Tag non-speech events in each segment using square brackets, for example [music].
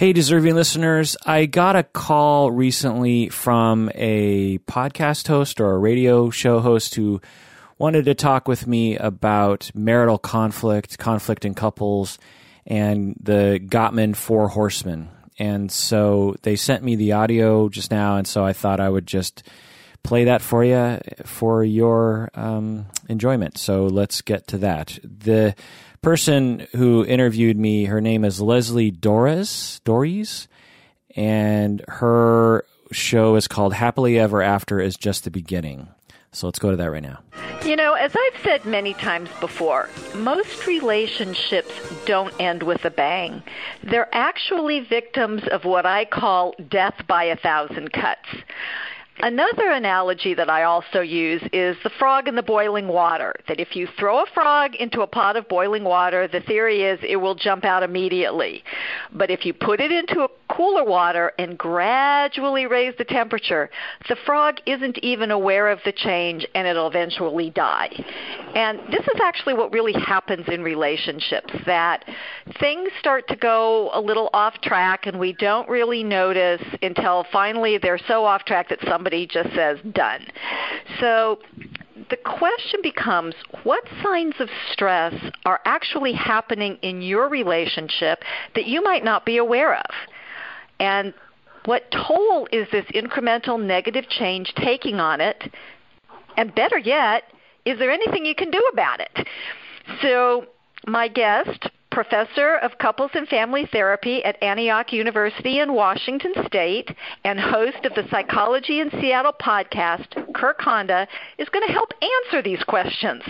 Hey, deserving listeners, I got a call recently from a podcast host or a radio show host who wanted to talk with me about marital conflict, conflict in couples, and the Gottman Four Horsemen. And so they sent me the audio just now, and so I thought I would just play that for you for your um, enjoyment. So let's get to that. The person who interviewed me, her name is Leslie Doris, Dories, and her show is called Happily Ever After is Just the Beginning. So let's go to that right now. You know, as I've said many times before, most relationships don't end with a bang. They're actually victims of what I call death by a thousand cuts. Another analogy that I also use is the frog in the boiling water. That if you throw a frog into a pot of boiling water, the theory is it will jump out immediately. But if you put it into a cooler water and gradually raise the temperature, the frog isn't even aware of the change and it'll eventually die. And this is actually what really happens in relationships that things start to go a little off track and we don't really notice until finally they're so off track that somebody somebody just says done. So the question becomes what signs of stress are actually happening in your relationship that you might not be aware of? And what toll is this incremental negative change taking on it? And better yet, is there anything you can do about it? So, my guest, professor of couples and family therapy at Antioch University in Washington State and host of the Psychology in Seattle podcast, Kirk Honda, is going to help answer these questions.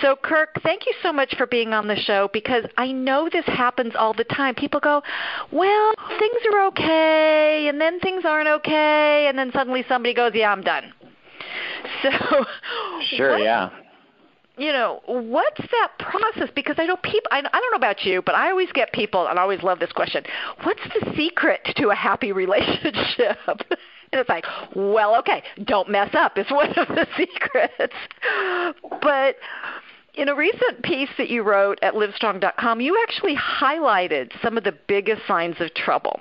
So, Kirk, thank you so much for being on the show because I know this happens all the time. People go, well, things are okay, and then things aren't okay, and then suddenly somebody goes, yeah, I'm done. [laughs] So, sure, what, yeah you know, what's that process? Because I know people, I, I don't know about you, but I always get people, and I always love this question what's the secret to a happy [laughs] relationship? [laughs] and it's like, well, okay, don't mess up is one of the [laughs] secrets. but in a recent piece that you wrote at livestrong.com, you actually highlighted some of the biggest signs of trouble.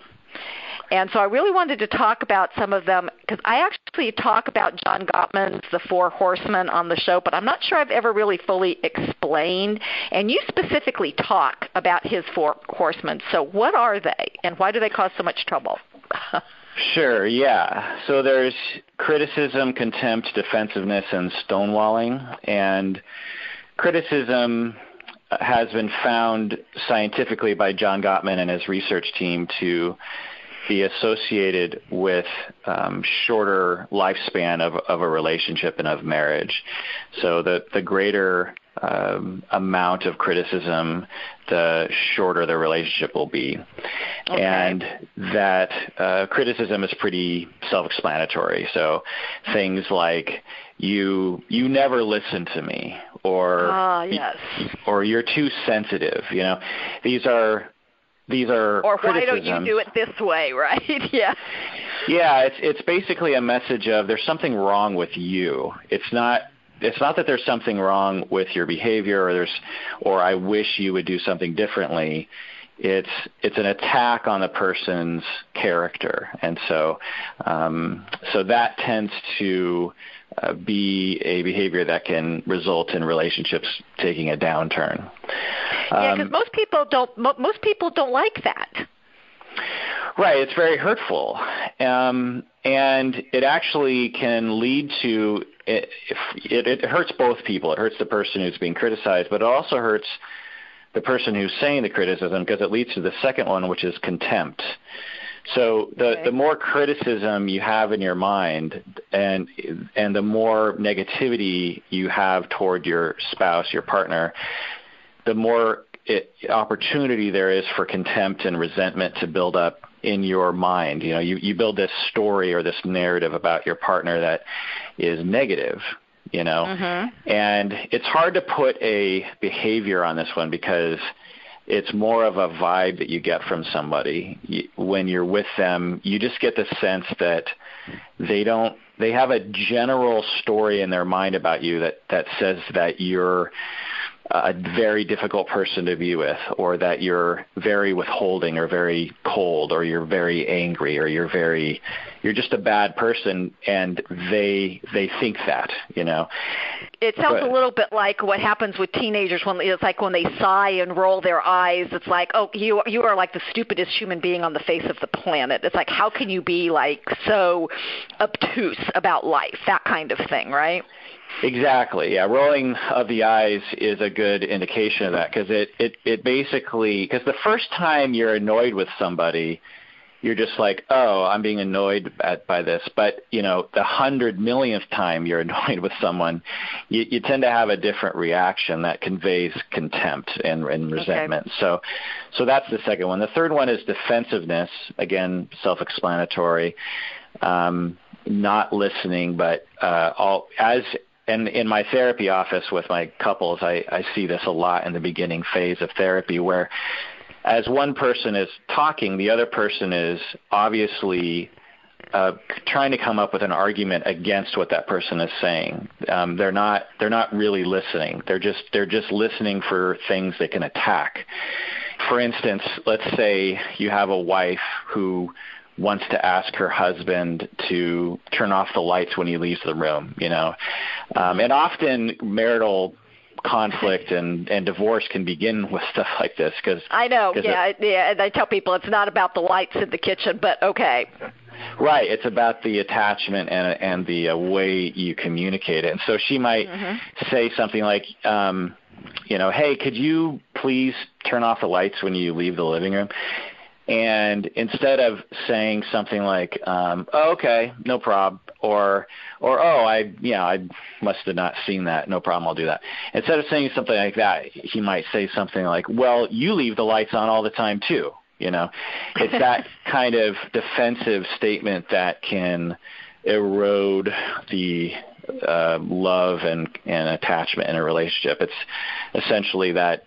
And so I really wanted to talk about some of them because I actually talk about John Gottman's The Four Horsemen on the show, but I'm not sure I've ever really fully explained. And you specifically talk about his Four Horsemen. So what are they, and why do they cause so much trouble? [laughs] Sure, yeah. So there's criticism, contempt, defensiveness, and stonewalling. And criticism has been found scientifically by John Gottman and his research team to be associated with um, shorter lifespan of, of a relationship and of marriage. So the, the greater um, amount of criticism, the shorter the relationship will be. Okay. And that uh, criticism is pretty self-explanatory. So things like you you never listen to me, or ah, yes. or you're too sensitive. You know, these are these are or why don't you do it this way, [laughs] right? yeah. Yeah, it's it's basically a message of there's something wrong with you. It's not it's not that there's something wrong with your behavior or there's or I wish you would do something differently. It's it's an attack on the person's character, and so um, so that tends to uh, be a behavior that can result in relationships taking a downturn. Yeah, because um, most people don't. Most people don't like that. Right, it's very hurtful, um, and it actually can lead to it, it. It hurts both people. It hurts the person who's being criticized, but it also hurts the person who's saying the criticism because it leads to the second one, which is contempt. So the okay. the more criticism you have in your mind, and and the more negativity you have toward your spouse, your partner, the more it, opportunity there is for contempt and resentment to build up in your mind. You know, you, you build this story or this narrative about your partner that is negative, you know, mm-hmm. and it's hard to put a behavior on this one because it's more of a vibe that you get from somebody when you're with them. You just get the sense that they don't they have a general story in their mind about you that that says that you're a very difficult person to be with, or that you're very withholding, or very cold, or you're very angry, or you're very you're just a bad person, and they they think that you know. It sounds but, a little bit like what happens with teenagers when it's like when they sigh and roll their eyes. It's like, oh, you you are like the stupidest human being on the face of the planet. It's like, how can you be like so obtuse about life? That kind of thing, right? Exactly. Yeah, rolling of the eyes is a good indication of that because it it it basically because the first time you're annoyed with somebody, you're just like, oh, I'm being annoyed at by this. But you know, the hundred millionth time you're [laughs] annoyed with someone, you, you tend to have a different reaction that conveys contempt and, and resentment. Okay. So, so that's the second one. The third one is defensiveness. Again, self-explanatory. Um, not listening, but uh, all as and in my therapy office with my couples, I, I see this a lot in the beginning phase of therapy where as one person is talking, the other person is obviously uh, trying to come up with an argument against what that person is saying. Um, they're not they're not really listening. They're just they're just listening for things they can attack. For instance, let's say you have a wife who wants to ask her husband to turn off the lights when he leaves the room, you know. Um, and often marital conflict and and divorce can begin with [laughs] stuff like this because I know, yeah, it, yeah. And I tell people it's not about the lights in the kitchen, but okay. Right, it's about the attachment and and the uh, way you communicate it. And so she might mm-hmm. say something like, um, you know, hey, could you please turn off the lights when you leave the living room? And instead of saying something like um, oh, okay no problem or or oh i yeah i must have not seen that no problem i'll do that. Instead of saying something like that he might say something like well you leave the lights on all the time too you know? It's that [laughs] kind of defensive statement that can erode the uh, love and and attachment in a relationship. It's essentially that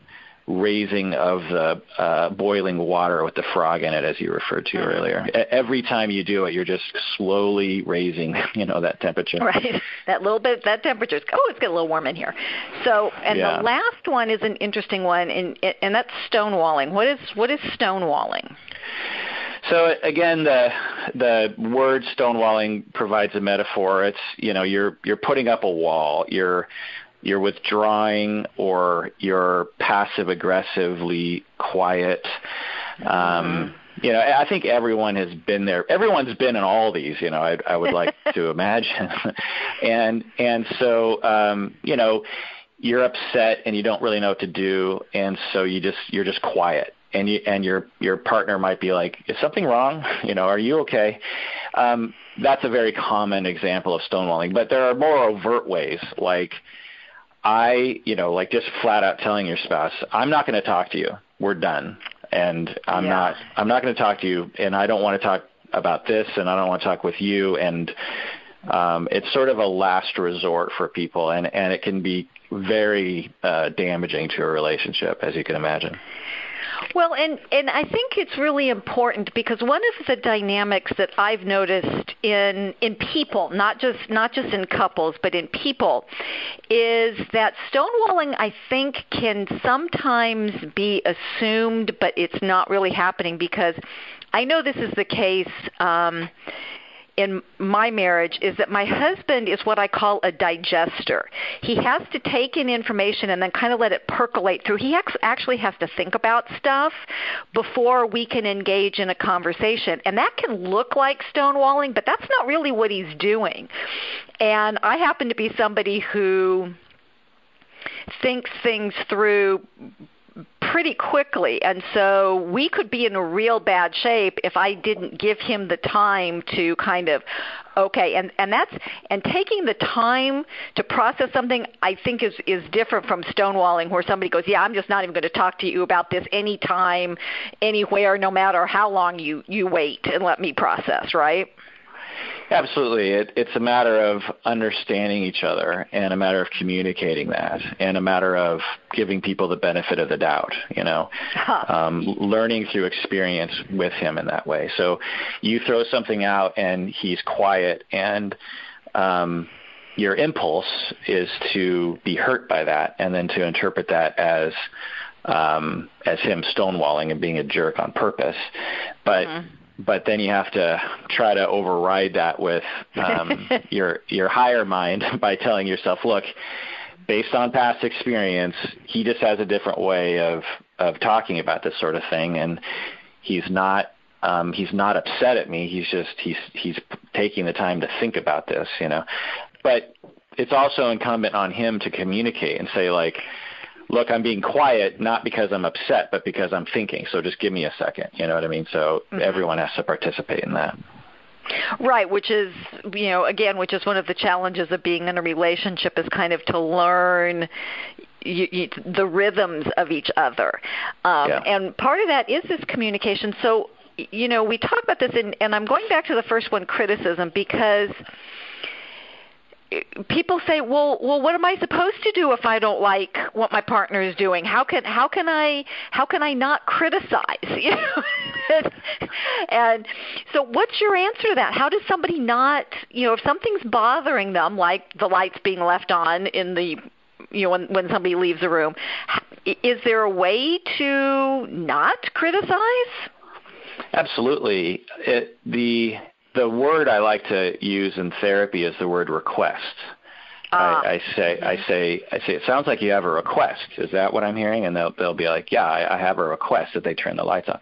raising of the uh, boiling water with the frog in it, as you referred to mm-hmm. earlier. Every time you do it, you're just slowly raising, [laughs] you know, that temperature. Right. [laughs] That little bit, that temperature. Oh, it's getting a little warm in here. So, and yeah. the last one is an interesting one, and and that's stonewalling. What is what is stonewalling? So again, the the word stonewalling provides a metaphor. It's you know you're you're putting up a wall. You're you're withdrawing or you're passive aggressively quiet. Um, mm-hmm. you know, I think everyone has been there. Everyone's been in all these. You know, I, I would like to [laughs] imagine, [laughs] and and so um, you know, you're upset and you don't really know what to do, and so you just you're just quiet. And you and your your partner might be like, "Is something wrong? [laughs] You know, are you okay?" Um, that's a very common example of stonewalling. But there are more overt ways, like I, you know, like just flat out telling your spouse, I'm not going to talk to you. We're done. And I'm yeah. not I'm not going to talk to you and I don't want to talk about this and I don't want to talk with you and um, it's sort of a last resort for people and and it can be very uh, damaging to a relationship as you can imagine. Well, and and I think it's really important because one of the dynamics that I've noticed in in people, not just not just in couples, but in people, is that stonewalling I think can sometimes be assumed, but it's not really happening because I know this is the case. Um, in my marriage is that my husband is what I call a digester. He has to take in information and then kind of let it percolate through. He actually has to think about stuff before we can engage in a conversation. And that can look like stonewalling, but that's not really what he's doing. And I happen to be somebody who thinks things through pretty quickly. And so we could be in a real bad shape if I didn't give him the time to kind of okay and and that's and taking the time to process something i think is is different from stonewalling where somebody goes yeah i'm just not even going to talk to you about this anytime anywhere no matter how long you you wait and let me process right Absolutely. It, it's a matter of understanding each other and a matter of communicating that and a matter of giving people the benefit of the doubt, you know, [laughs] um, learning through experience with him in that way. So you throw something out and he's quiet and, um, your impulse is to be hurt by that, and then to interpret that as um, as him stonewalling and being a jerk on purpose. But mm-hmm but then you have to try to override that with um, [laughs] your your higher mind [laughs] by telling yourself, look, based on past experience, he just has a different way of of talking about this sort of thing, and he's not um, he's not upset at me. He's just he's he's taking the time to think about this, you know. But it's also incumbent on him to communicate and say like, look, I'm being quiet not because I'm upset, but because I'm thinking. So just give me a second. You know what I mean? So mm-hmm. everyone has to participate in that. Right, which is, you know, again, which is one of the challenges of being in a relationship is kind of to learn you, you, the rhythms of each other. Um, yeah. And part of that is this communication. So, you know, we talk about this, in, and I'm going back to the first one, criticism, because – people say, "Well, well, what am I supposed to do if I don't like what my partner is doing? How can how can I how can I not criticize?" [laughs] You know? and so, what's your answer to that? How does somebody not, you know, if something's bothering them, like the lights being left on in the you know when when somebody leaves a room is there a way to not criticize absolutely it, the the word I like to use in therapy is the word request. I, ah. I say, I say, I say. It sounds like you have a request. Is that what I'm hearing? And they'll they'll be like, Yeah, I, I have a request that they turn the lights on.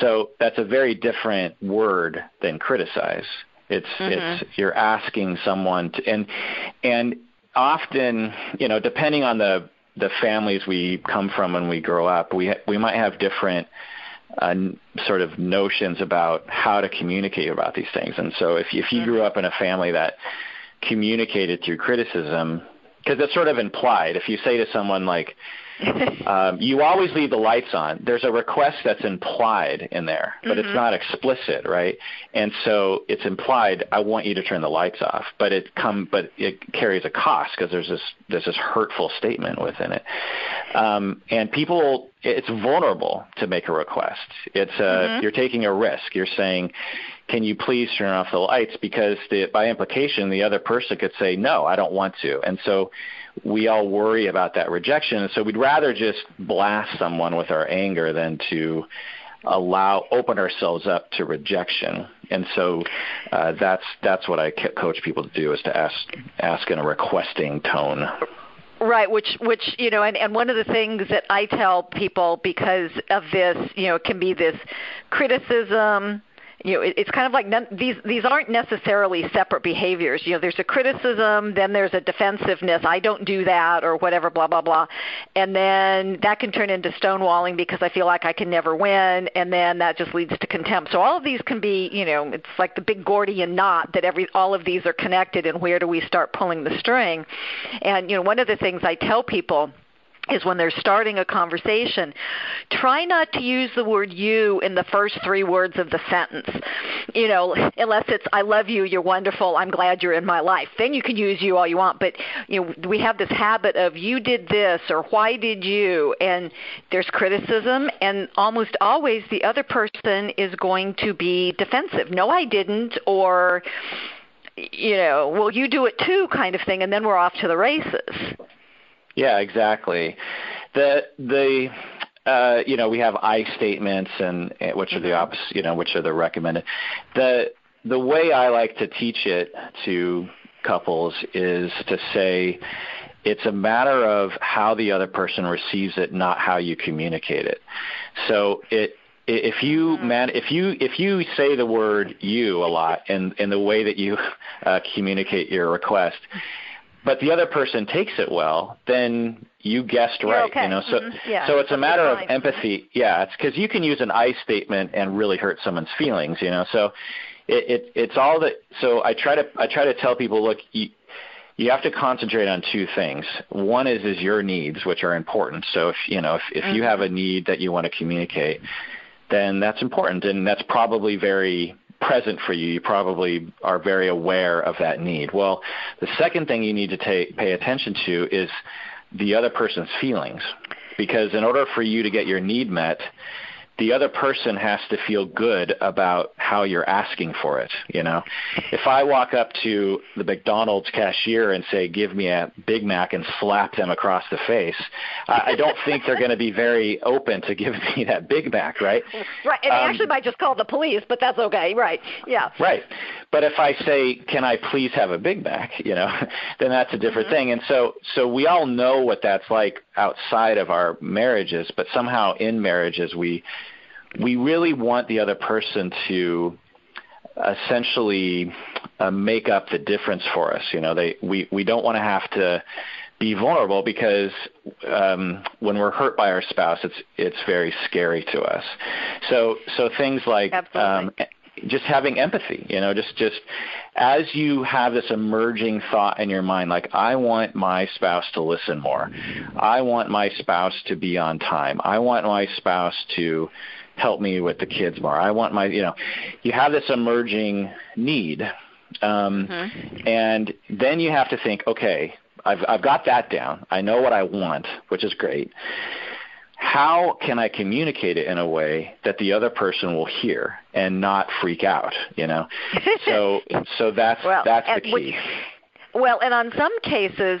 So that's a very different word than criticize. It's mm-hmm. it's you're asking someone to, and and often, you know, depending on the the families we come from when we grow up, we ha- we might have different uh, sort of notions about how to communicate about these things. And so if if you grew up in a family that communicated through criticism, because it's sort of implied. If you say to someone like, [laughs] um, you always leave the lights on. There's a request that's implied in there, but mm-hmm. it's not explicit, right? And so it's implied. I want you to turn the lights off, but it come, but it carries a cost because there's this there's this hurtful statement within it. Um, and people, it's vulnerable to make a request. It's a, mm-hmm. you're taking a risk. You're saying, can you please turn off the lights? Because the, by implication, the other person could say, no, I don't want to. And so we all worry about that rejection. And so we'd rather just blast someone with our anger than to allow open ourselves up to rejection. And so uh, that's that's what I coach people to do is to ask ask in a requesting tone. Right, which which you know, and and one of the things that I tell people because of this, you know, it can be this criticism you know, it, it's kind of like none, these these aren't necessarily separate behaviors. You know, there's a criticism, then there's a defensiveness. I don't do that, or whatever, blah blah blah, and then that can turn into stonewalling because I feel like I can never win, and then that just leads to contempt. So all of these can be, you know, it's like the big Gordian knot that every all of these are connected, and where do we start pulling the string? And you know, one of the things I tell people is when they're starting a conversation, try not to use the word you in the first three words of the sentence. You know, unless it's I love you, you're wonderful, I'm glad you're in my life. Then you can use you all you want. But you know, we have this habit of you did this or why did you and there's criticism and almost always the other person is going to be defensive. No, I didn't or you know, well you do it too kind of thing and then we're off to the races. Yeah, exactly. The the uh, you know we have I statements and which are the mm-hmm. opposite, you know, which are the recommended. The the way I like to teach it to couples is to say it's a matter of how the other person receives it, not how you communicate it. So it if you mm-hmm. man if you if you say the word you a lot in in the way that you uh, communicate your request but the other person takes it well, then you guessed You're right. Okay. You know, so mm-hmm. yeah. so it's a matter of empathy. Yeah, it's because you can use an I statement and really hurt someone's feelings. You know, so it, it it's all that. So I try to I try to tell people, look, you, you have to concentrate on two things. One is is your needs, which are important. So if you know if if mm-hmm. you have a need that you want to communicate, then that's important, and that's probably very present for you. You probably are very aware of that need. Well, the second thing you need to take, pay attention to is the other person's feelings. Because in order for you to get your need met, the other person has to feel good about how you're asking for it. You know, if I walk up to the McDonald's cashier and say, "Give me a Big Mac," and slap them across the face, I, I don't think they're going to be very open to giving [laughs] me that Big Mac, right? Right, and um, they actually might just call the police, but that's okay, right? Yeah. Right, but if I say, "Can I please have a Big Mac?" you know, [laughs] then that's a different mm-hmm. thing. And so, so we all know what that's like outside of our marriages, but somehow in marriages we we really want the other person to essentially uh, make up the difference for us. You know, they we we don't want to have to be vulnerable because um, when we're hurt by our spouse, it's it's very scary to us. So so things like um, just having empathy. You know, just just as you have this emerging thought in your mind, like I want my spouse to listen more, I want my spouse to be on time, I want my spouse to help me with the kids more. I want my, you know, you have this emerging need, um, mm-hmm. and then you have to think, okay, I've I've got that down. I know what I want, which is great. How can I communicate it in a way that the other person will hear and not freak out? You know, [laughs] so so that's well, that's the key. We, well, and on some cases,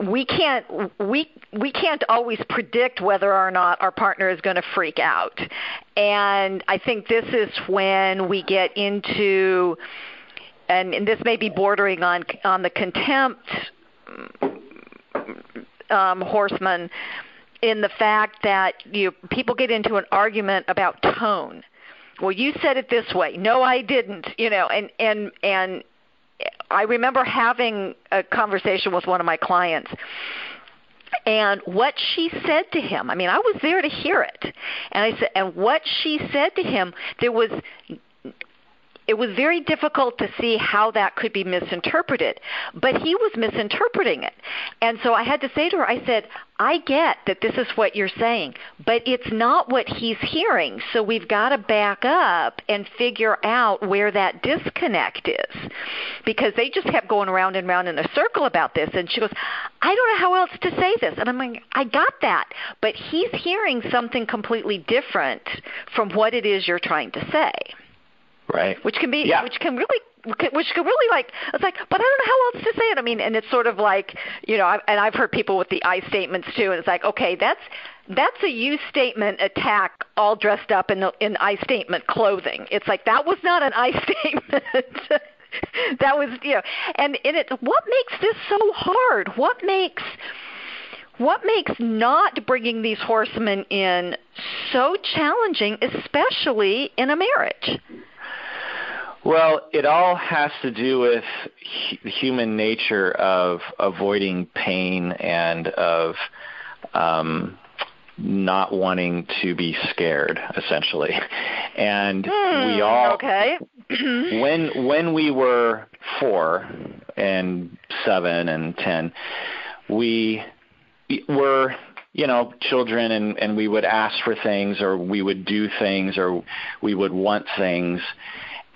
we can't we we can't always predict whether or not our partner is going to freak out and i think this is when we get into and, and this may be bordering on on the contempt um, horseman in the fact that you people get into an argument about tone. Well you said it this way. No i didn't you know and and and I remember having a conversation with one of my clients and what she said to him i mean i was there to hear it. And i said and what she said to him there was it was very difficult to see how that could be misinterpreted. But he was misinterpreting it. And so I had to say to her, I said, I get that this is what you're saying, but it's not what he's hearing. So we've got to back up and figure out where that disconnect is. Because they just kept going around and around in a circle about this. And she goes, I don't know how else to say this. And I'm like, I got that. But he's hearing something completely different from what it is you're trying to say. Right. Which can be, yeah. which can really which could really like it's like but i don't know how else to say it. I mean and it's sort of like you know I, and i've heard people with the i statements too. And it's like okay that's that's a you statement attack all dressed up in the in i statement clothing. It's like that was not an i [laughs] statement. That was you know and in it what makes this so hard? What makes what makes not bringing these horsemen in so challenging especially in a marriage well, it all has to do with human nature of avoiding pain and of um, not wanting to be scared, essentially. And mm, we all okay. [clears throat] when when we were four and seven and ten, we were you know children and and we would ask for things or we would do things or we would want things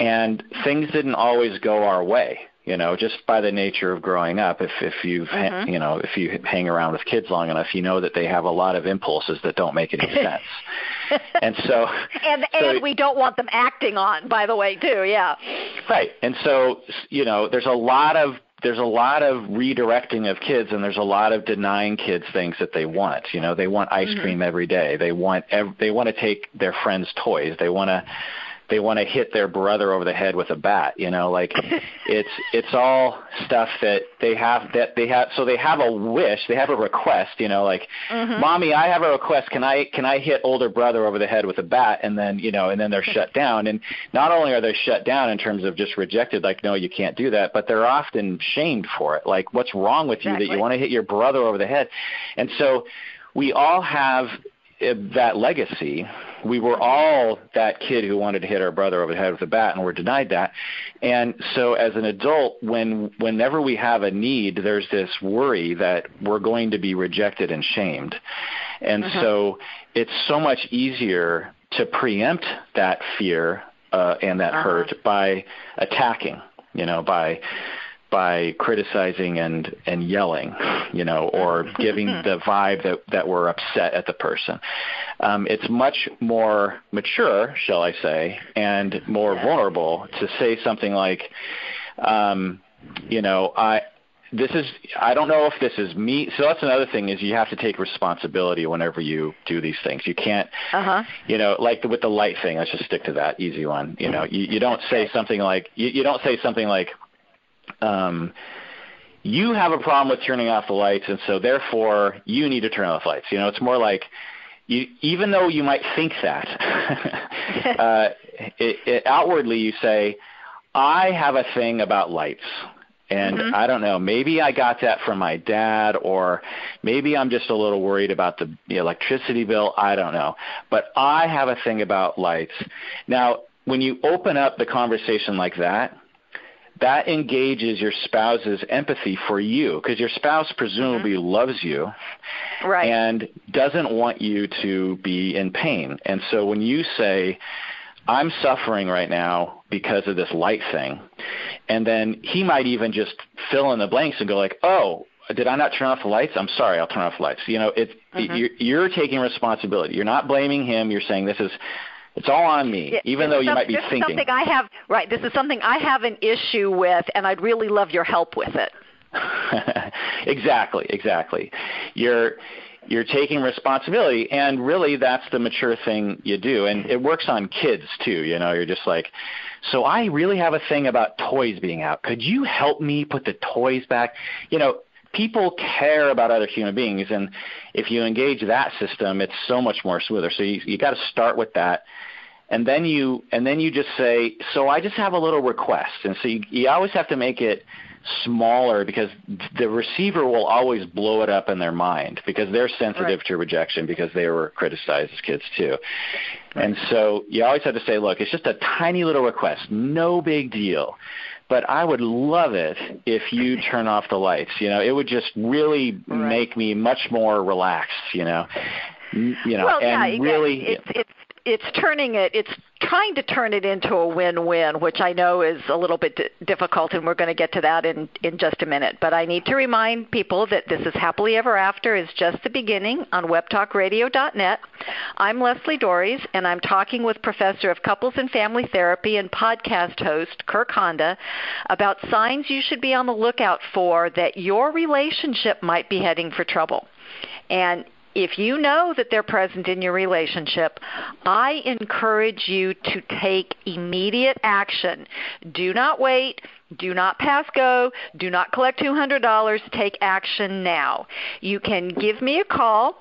and things didn't always go our way you know just by the nature of growing up. If if you've mm-hmm. you know if you hang around with kids long enough you know that they have a lot of impulses that don't make any sense. [laughs] And so and so, and we don't want them acting on by the way too yeah. Right. And so you know there's a lot of there's a lot of redirecting of kids and there's a lot of denying kids things that they want. You know they want ice mm-hmm. cream every day. They want ev- they want to take their friends toys. They want to they want to hit their brother over the head with a bat you know like [laughs] it's it's all stuff that they have that they have so they have a wish they have a request you know like mm-hmm. mommy i have a request. Can i can i hit older brother over the head with a bat? And then you know and then they're shut down. And not only are they shut down in terms of just rejected like no you can't do that but they're often shamed for it. Like what's wrong with exactly. you that you want to hit your brother over the head? And so we all have that legacy we were all that kid who wanted to hit our brother over the head with a bat and were denied that. And so as an adult, when whenever we have a need, there's this worry that we're going to be rejected and shamed. And uh-huh. so it's so much easier to preempt that fear uh, and that uh-huh. hurt by attacking, you know, by by criticizing and and yelling, you know, or giving [laughs] the vibe that that we're upset at the person. Um, it's much more mature, shall I say, and more vulnerable to say something like, um, you know, I this is I don't know if this is me. So that's another thing is you have to take responsibility whenever you do these things. You can't, uh-huh. you know, like with the light thing. Let's just stick to that easy one. You know, you, you don't say something like you, you don't say something like, um, you have a problem with turning off the lights, and so therefore you need to turn off the lights. You know, it's more like you, even though you might think that, [laughs] [laughs] uh, it, it, outwardly you say, I have a thing about lights. And mm-hmm. I don't know, maybe I got that from my dad, or maybe I'm just a little worried about the, the electricity bill. I don't know. But I have a thing about lights. Now, when you open up the conversation like that, that engages your spouse's empathy for you because your spouse presumably mm-hmm. loves you right. and doesn't want you to be in pain. And so when you say, I'm suffering right now because of this light thing, and then he might even just fill in the blanks and go like, oh, did I not turn off the lights? I'm sorry, I'll turn off the lights. You know, it's mm-hmm. you're, you're taking responsibility. You're not blaming him. You're saying this is it's all on me, yeah, even though you might be this thinking. Is something I have right. This is something I have an issue with, and I'd really love your help with it. [laughs] exactly, exactly. You're you're taking responsibility, and really, that's the mature thing you do, and it works on kids too. You know, you're just like, so I really have a thing about toys being out. Could you help me put the toys back? You know, people care about other human beings and if you engage that system it's so much more smoother so you you got to start with that and then you and then you just say so i just have a little request and so you, you always have to make it smaller because the receiver will always blow it up in their mind because they're sensitive right. to rejection because they were criticized as kids too. Right. And so you always have to say, look, it's just a tiny little request, no big deal but I would love it if you turn off the lights. You know, it would just really right. make me much more relaxed. You know, you know, well, and yeah, really, it's it's it's turning it it's trying to turn it into a win-win which i know is a little bit difficult and we're going to get to that in in just a minute. But i need to remind people that this is happily ever after is just the beginning on webtalkradio.net i'm leslie doares and i'm talking with professor of couples and family therapy and podcast host kirk honda about signs you should be on the lookout for that your relationship might be heading for trouble. And if you know that they're present in your relationship, I encourage you to take immediate action. Do not wait. Do not pass go. Do not collect $200. Take action now. You can give me a call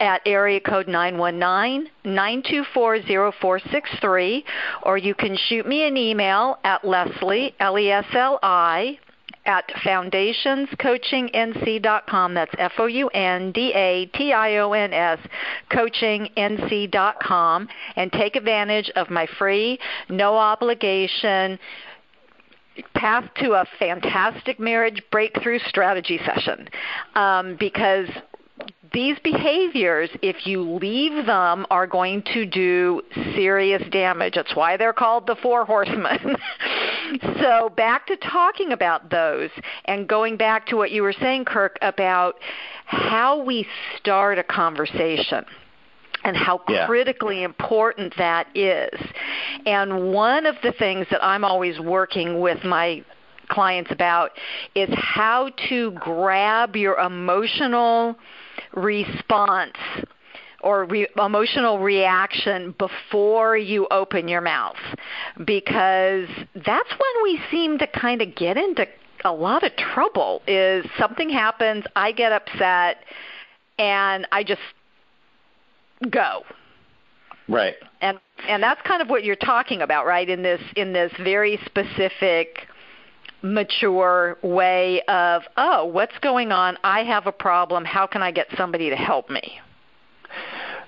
at area code 919-924-0463 or you can shoot me an email at leslie l-e-s-l-i at foundationscoachingnc.com. That's F O U N D A T I O N S, coachingnc.com, and take advantage of my free, no obligation, path to a fantastic marriage breakthrough strategy session um, because these behaviors, if you leave them, are going to do serious damage. That's why they're called the four horsemen. [laughs] so, back to talking about those and going back to what you were saying, Kirk, about how we start a conversation and how yeah. critically important that is. And one of the things that I'm always working with my clients about is how to grab your emotional response or re- emotional reaction before you open your mouth. Because that's when we seem to kind of get into a lot of trouble is something happens i get upset and i just go. Right. And and that's kind of what you're talking about right in this in this very specific mature way of, oh, what's going on? I have a problem. How can I get somebody to help me?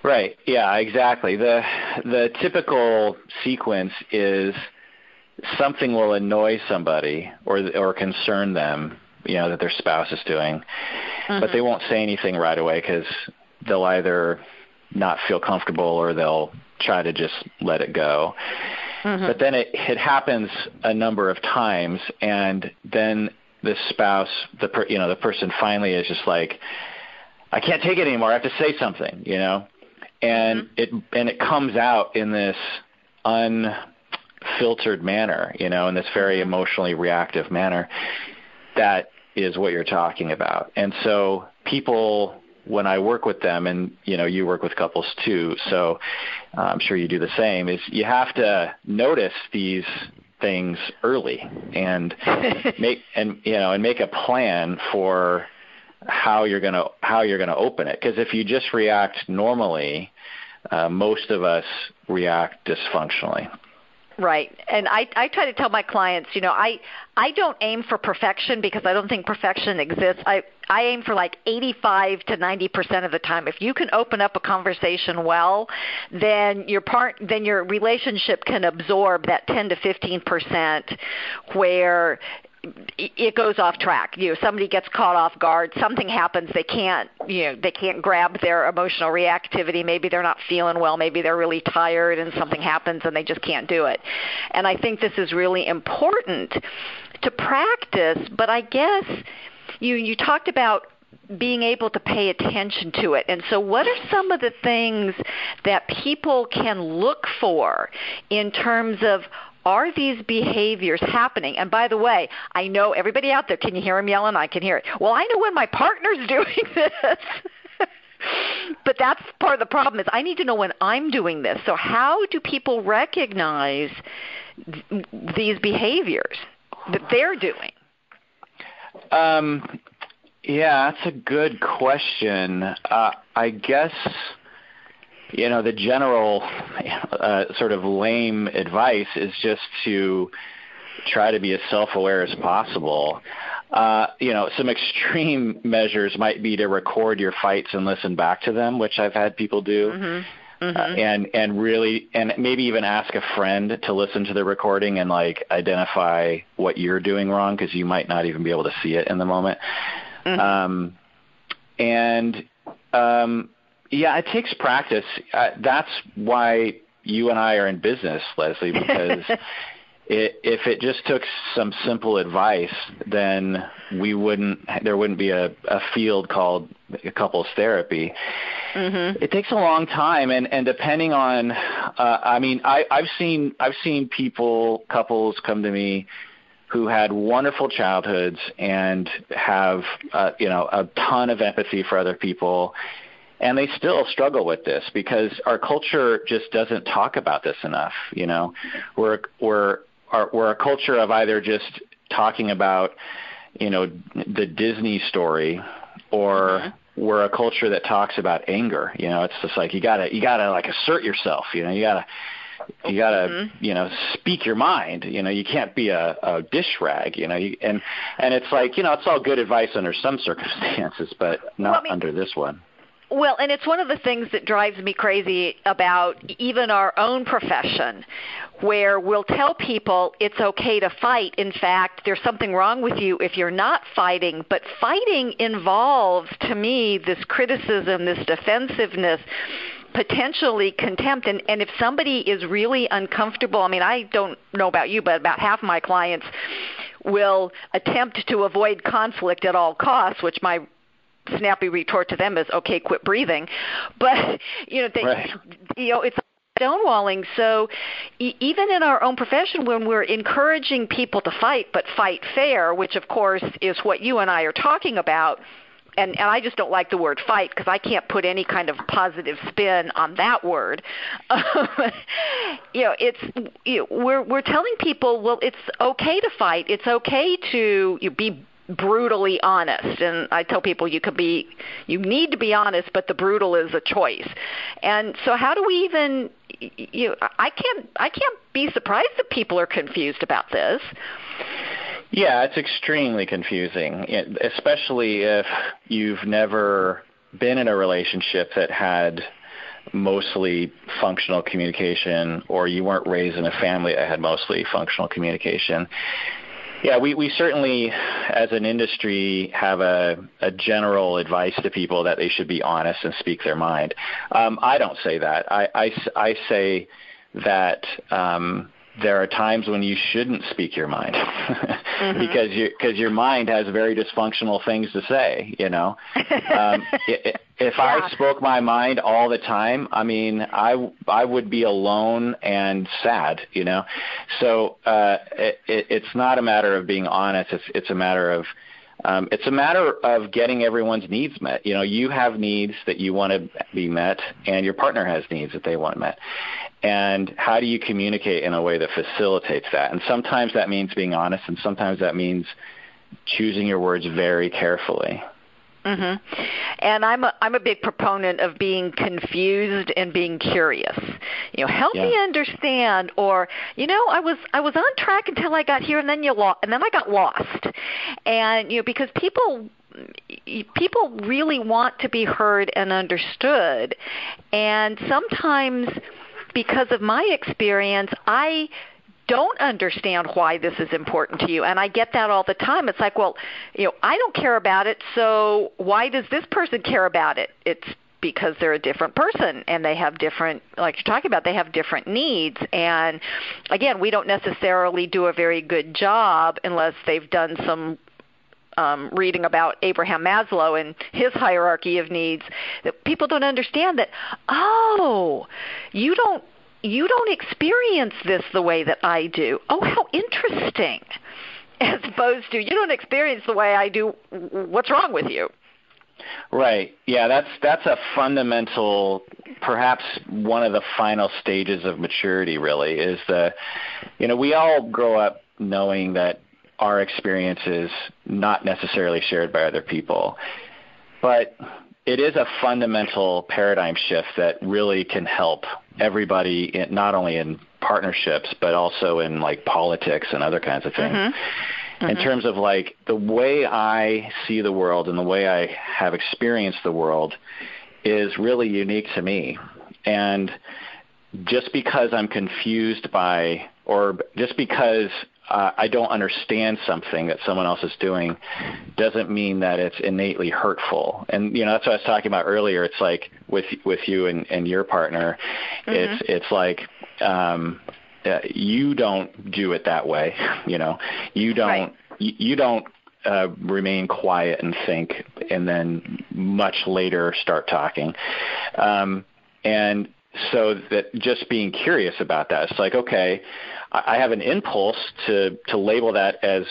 Right. Yeah, exactly. The the typical sequence is something will annoy somebody or or concern them, you know, that their spouse is doing, mm-hmm. but they won't say anything right away cuz they'll either not feel comfortable or they'll try to just let it go. Mm-hmm. But then it, it happens a number of times, and then the spouse, the per, you know, the person finally is just like, I can't take it anymore. I have to say something, you know, and mm-hmm. it and it comes out in this unfiltered manner, you know, in this very mm-hmm. emotionally reactive manner. That is what you're talking about, and so people when I work with them, and you know, you work with couples too, so uh, I'm sure you do the same. Is you have to notice these things early and [laughs] make and you know and make a plan for how you're going to how you're going to open it because if you just react normally uh, most of us react dysfunctionally Right. And I I try to tell my clients, you know, I I don't aim for perfection because I don't think perfection exists. I I aim for like 85 to 90% of the time. If you can open up a conversation well, then your part then your relationship can absorb that 10 to 15% where it goes off track. You know, somebody gets caught off guard, something happens, they can't, you know, they can't grab their emotional reactivity. Maybe they're not feeling well, maybe they're really tired and something happens and they just can't do it. And I think this is really important to practice, but I guess you you talked about being able to pay attention to it. And so, what are some of the things that people can look for in terms of are these behaviors happening? And by the way, I know everybody out there, can you hear him yelling? I can hear it. Well, I know when my partner's [laughs] doing this. [laughs] but that's part of the problem is I need to know when I'm doing this. So how do people recognize th- these behaviors that they're doing? Um, yeah, that's a good question. Uh, I guess you know, the general uh, sort of lame advice is just to try to be as self-aware as possible. Uh, you know, some [laughs] extreme measures might be to record your fights and listen back to them, which I've had people do. Mm-hmm. Mm-hmm. Uh, and and really and maybe even ask a friend to listen to the recording and like identify what you're doing wrong because you might not even be able to see it in the moment. Mm-hmm. Um, and um, yeah, it takes practice. Uh, that's why you and I are in business, Leslie, because [laughs] it, if it just took some simple advice, then we wouldn't. There wouldn't be a, a field called couples therapy. Mm-hmm. It takes a long time, and and depending on, uh, I mean, I, I've seen I've seen people couples come to me who had wonderful childhoods and have uh, you know a ton of empathy for other people and they still struggle with this because our culture just doesn't talk about this enough. You know, we're we're we're a culture of either just talking about you know the Disney story or mm-hmm. we're a culture that talks about anger. You know, it's just like you gotta you gotta like assert yourself. You know, you gotta you gotta mm-hmm. you know speak your mind you know you can't be a, a dish rag you know you, and and it's like you know it's all good advice under some circumstances but not well, I mean, under this one well, and it's one of the things that drives me crazy about even our own profession, where we'll tell people it's okay to fight. In fact, there's something wrong with you if you're not fighting. But fighting involves, to me, this criticism, this defensiveness potentially contempt and and if somebody is really uncomfortable i mean i don't know about you but about half my clients will attempt to avoid conflict at all costs which my snappy retort to them is, "Okay, quit breathing." But you know, they, right. you know, it's stonewalling. So e- even in our own profession, when we're encouraging people to fight, but fight fair, which of course is what you and I are talking about. And, and I just don't like the word fight because I can't put any kind of positive spin on that word. [laughs] you know, it's you know, we're we're telling people, well, it's okay to fight. It's okay to you be brutally honest. And i tell people you could be you need to be honest but the brutal is a choice. And so how do we even you i can't i can't be surprised that people are confused about this. Yeah it's extremely confusing eh, especially if you've never been in a relationship that had mostly functional communication or you weren't raised in a family that had mostly functional communication yeah, we, we certainly, as an industry, have a, a general advice to people that they should be honest and speak their mind. Um, I don't say that. I, I, I say that um, there are times when you shouldn't speak your mind mm-hmm. [laughs] because you because your mind has very dysfunctional things to say. You know, um, [laughs] if yeah. I spoke my mind all the time, I mean, I I would be alone and sad. You know, so uh, it, it, it's not a matter of being honest. It's it's a matter of um, it's a matter of getting everyone's needs met. You know, you have needs that you want to be met, and your partner has needs that they want met. And how do you communicate in a way that facilitates that? And sometimes that means being honest, and sometimes that means choosing your words very carefully. Mhm. And I'm a I'm a big proponent of being confused and being curious. You know, help yeah. me understand or you know, I was I was on track until I got here and then you lost and then I got lost. And you know, because people people really want to be heard and understood. And sometimes because of my experience, I don't understand why this is important to you and i get that all the time. It's like well you know i don't care about it so why does this person care about it? It's because they're a different person and they have different like you're talking about they have different needs. And again we don't necessarily do a very good job unless they've done some um, reading about Abraham Maslow and his hierarchy of needs that people don't understand that oh you don't you don't experience this the way that I do. Oh, how interesting. [laughs] As opposed to you don't experience the way I do. What's wrong with you? Right. Yeah, that's that's a fundamental perhaps one of the final stages of maturity really is the you know, we all grow up knowing that our experience is not necessarily shared by other people. But it is a fundamental paradigm shift that really can help everybody, in, not only in partnerships but also in like politics and other kinds of things. Mm-hmm. In mm-hmm. terms of like the way I see the world and the way I have experienced the world is really unique to me. And just because I'm confused by, or just because uh, I don't understand something that someone else is doing doesn't mean that it's innately hurtful. And you know that's what I was talking about earlier. It's like with with you and, and your partner, mm-hmm. it's it's like um, uh, you don't do it that way. [laughs] You know, you don't right. you, you don't uh, remain quiet and think, and then much later start talking. Um, and so that just being curious about that, it's like okay I have an impulse to to label that as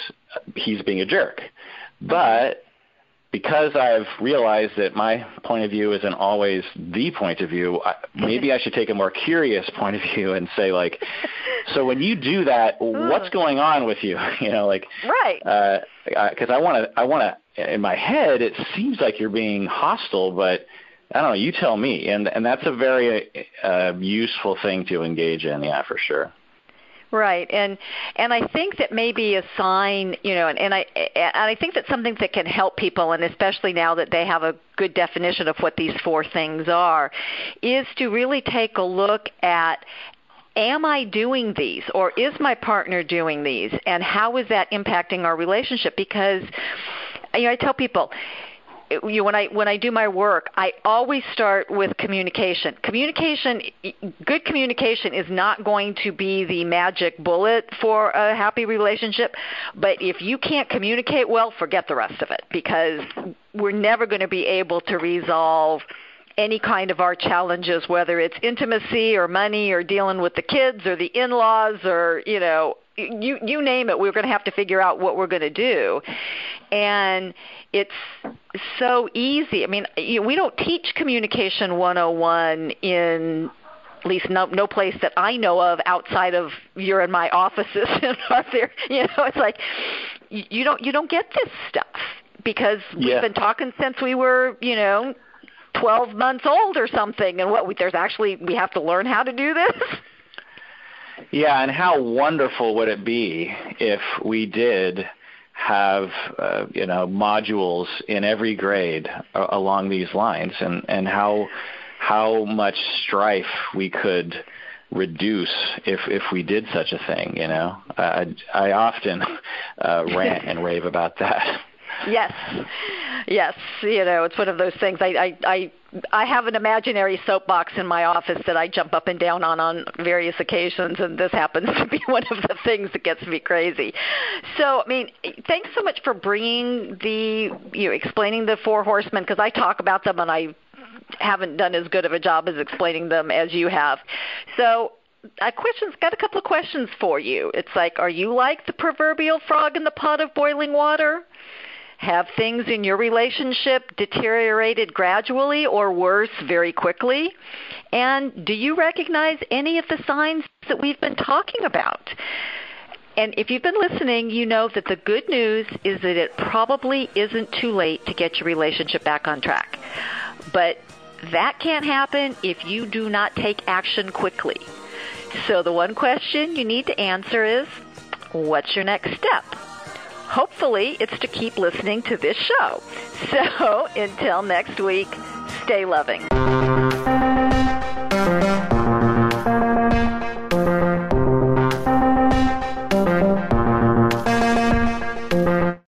he's being a jerk, but because I've realized that my point of view isn't always the point of view, maybe I should take a more curious point of view and say like, so when you do that, what's going on with you? [laughs] You know, like right? Because uh, I want to, I want to. In my head, it seems like you're being hostile, but I don't know. You tell me, and and that's a very uh, useful thing to engage in. Yeah, for sure. Right, and and I think that maybe a sign, you know, and, and I and I think that something that can help people, and especially now that they have a good definition of what these four things are, is to really take a look at am I doing these or is my partner doing these and how is that impacting our relationship because you know I tell people you when I when I do my work, I always start with communication. Communication, good communication is not going to be the magic bullet for a happy relationship, but if you can't communicate well, forget the rest of it because we're never going to be able to resolve any kind of our challenges, whether it's intimacy or money or dealing with the kids or the in-laws or you know you you name it, we're going to have to figure out what we're going to do, and it's so easy. I mean, you we don't teach communication 101 in at least no no place that I know of outside of you're in my offices [laughs] and are there you know it's like you don't you don't get this stuff because we've been talking since we were you know 12 months old or something. And what we, there's actually we have to learn how to do this [laughs] yeah and how wonderful would it be if we did have uh, you know modules in every grade uh, along these lines, and and how how much strife we could reduce if if we did such a thing. You know, I I often uh, rant and rave about that. [laughs] Yes, yes. You know, it's one of those things. I, I, I, I have an imaginary soapbox in my office that I jump up and down on on various occasions, and this happens to be [laughs] one of the things that gets me crazy. So, I mean, thanks so much for bringing the, you know, explaining the four horsemen because I talk about them and I haven't done as good of a job as explaining them as you have. So a question's got a couple of questions for you. It's like, are you like the proverbial frog in the pot of boiling water? Have things in your relationship deteriorated gradually or worse very quickly? And do you recognize any of the signs that we've been talking about? And if you've been listening, you know that the good news is that it probably isn't too late to get your relationship back on track. But that can't happen if you do not take action quickly. So the one question you need to answer is, what's your next step? hopefully it's to keep listening to this show. [laughs] So until next week, stay loving.